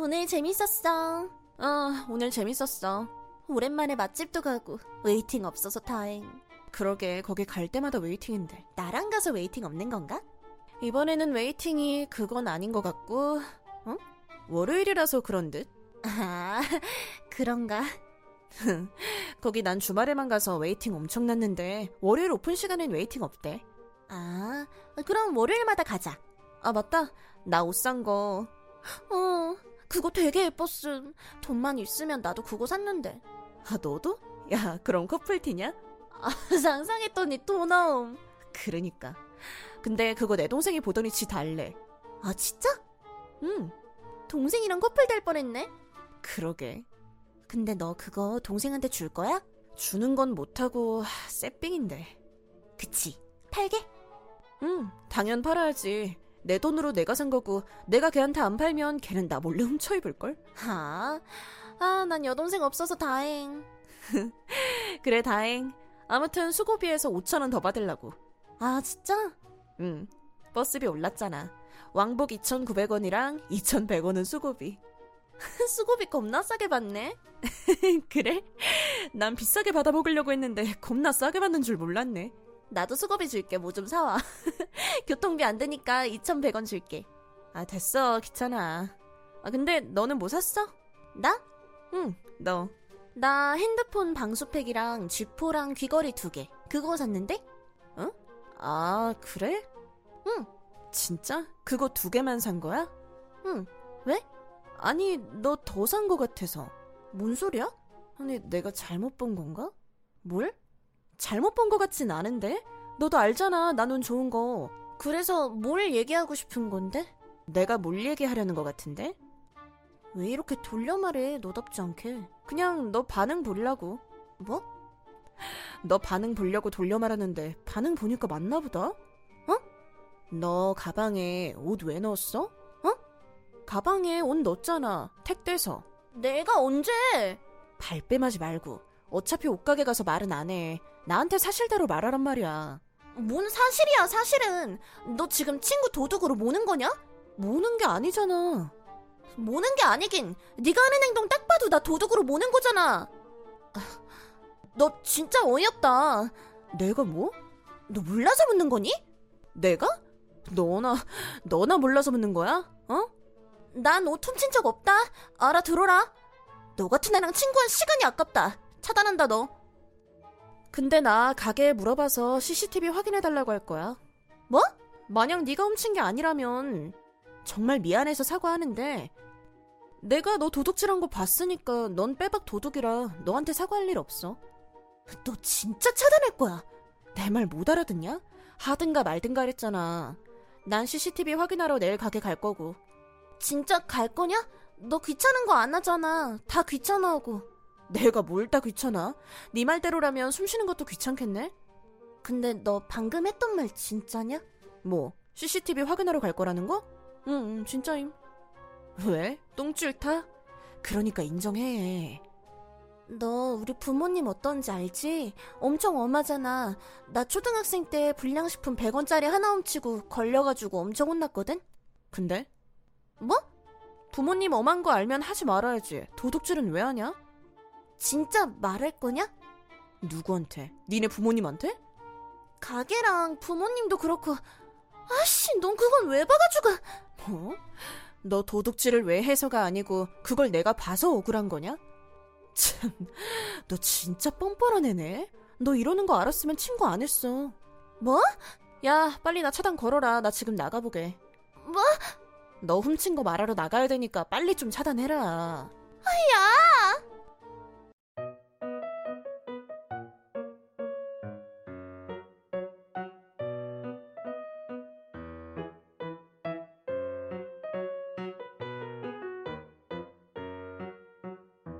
오늘 재밌었어. 아, 오늘 재밌었어. 오랜만에 맛집도 가고 waiting 없어서 다행. 그러게 거기 갈 때마다 waiting인데. 나랑 가서 waiting 없는 건가? 이번에는 waiting이 그건 아닌 것 같고, 어? 월요일이라서 그런 듯? 아, 그런가? 거기 난 주말에만 가서 waiting 엄청 났는데, 월요일 오픈 시간엔 waiting 없대. 아, 그럼 월요일마다 가자. 아, 맞다. 나 옷 산 거. 어, 그거 되게 예뻤음. 돈만 있으면 나도 그거 샀는데. 아, 너도? 야, 그럼 커플티냐? 아, 상상했더니 또 나옴. 그러니까. 근데 그거 내 동생이 보더니 지 달래. 아, 진짜? 응. 동생이랑 커플 될 뻔했네. 그러게. 근데 너 그거 동생한테 줄 거야? 주는 건 못하고 쎄삥인데. 그치. 팔게? 응, 당연 팔아야지. 내 돈으로 내가 산 거고 내가 걔한테 안 팔면 걔는 나 몰래 훔쳐 입을걸? 아, 아, 난 여동생 없어서 다행. 그래, 다행. 아무튼 수고비에서 5천원 더 받으려고. 아, 진짜? 응. 버스비 올랐잖아. 왕복 2,900원이랑 2,100원은 수고비. 수고비 겁나 싸게 받네. 그래? 난 비싸게 받아먹으려고 했는데 겁나 싸게 받는 줄 몰랐네. 나도 수고비 줄게. 뭐 좀 사와. 교통비 안 드니까 2,100원 줄게. 아, 됐어. 귀찮아. 아, 근데 너는 뭐 샀어? 나? 응, 너. 나 핸드폰 방수팩이랑 쥐포랑 귀걸이 두 개. 그거 샀는데? 응? 아, 그래? 응. 진짜? 그거 두 개만 산 거야? 응. 왜? 아니, 너 더 산 거 같아서. 뭔 소리야? 아니, 내가 잘못 본 건가? 뭘? 잘못 본 거 같진 않은데? 너도 알잖아, 나 눈 좋은 거. 그래서 뭘 얘기하고 싶은 건데? 내가 뭘 얘기하려는 거 같은데? 왜 이렇게 돌려 말해, 너답지 않게. 그냥 너 반응 보려고. 뭐? 너 반응 보려고 돌려 말하는데 반응 보니까 맞나 보다? 어? 너 가방에 옷 왜 넣었어? 어? 가방에 옷 넣었잖아. 택돼서. 내가 언제? 발뺌하지 말고. 어차피 옷가게 가서 말은 안 해. 나한테 사실대로 말하란 말이야. 뭔 사실이야, 사실은. 너 지금 친구 도둑으로 모는 거냐? 모는 게 아니잖아. 모는 게 아니긴. 네가 하는 행동 딱 봐도 나 도둑으로 모는 거잖아. 너 진짜 어이없다. 내가 뭐? 너 몰라서 묻는 거니? 내가? 너나 너나 몰라서 묻는 거야? 어? 난 옷 훔친 적 없다. 알아들어라. 너 같은 애랑 친구한 시간이 아깝다. 차단한다 너. 근데 나 가게에 물어봐서 CCTV 확인해 달라고 할 거야. 뭐? 만약 네가 훔친 게 아니라면 정말 미안해서 사과하는데 내가 너 도둑질한 거 봤으니까 넌 빼박 도둑이라 너한테 사과할 일 없어. 너 진짜 차단할 거야. 내 말 못 알아듣냐? 하든가 말든가 그랬잖아. 난 CCTV 확인하러 내일 가게 갈 거고. 진짜 갈 거냐? 너 귀찮은 거 안 하잖아. 다 귀찮아하고. 내가 뭘 다 귀찮아? 네 말대로라면 숨 쉬는 것도 귀찮겠네? 근데 너 방금 했던 말 진짜냐? 뭐, CCTV 확인하러 갈 거라는 거? 응, 응, 진짜임. 왜? 똥줄 타? 그러니까 인정해. 너 우리 부모님 어떤지 알지? 엄청 엄하잖아. 나 초등학생 때 불량식품 100원짜리 하나 훔치고 걸려가지고 엄청 혼났거든? 근데? 뭐? 부모님 엄한 거 알면 하지 말아야지. 도둑질은 왜 하냐? 진짜 말할 거냐? 누구한테? 니네 부모님한테? 가게랑 부모님도 그렇고 아씨 넌 그건 왜 봐가지고 뭐? 너 도둑질을 왜 해서가 아니고 그걸 내가 봐서 억울한 거냐? 참, 너 진짜 뻔뻔한 애네. 너 이러는 거 알았으면 친구 안 했어. 뭐? 야, 빨리 나 차단 걸어라. 나 지금 나가보게. 뭐? 너 훔친 거 말하러 나가야 되니까 빨리 좀 차단해라. 야!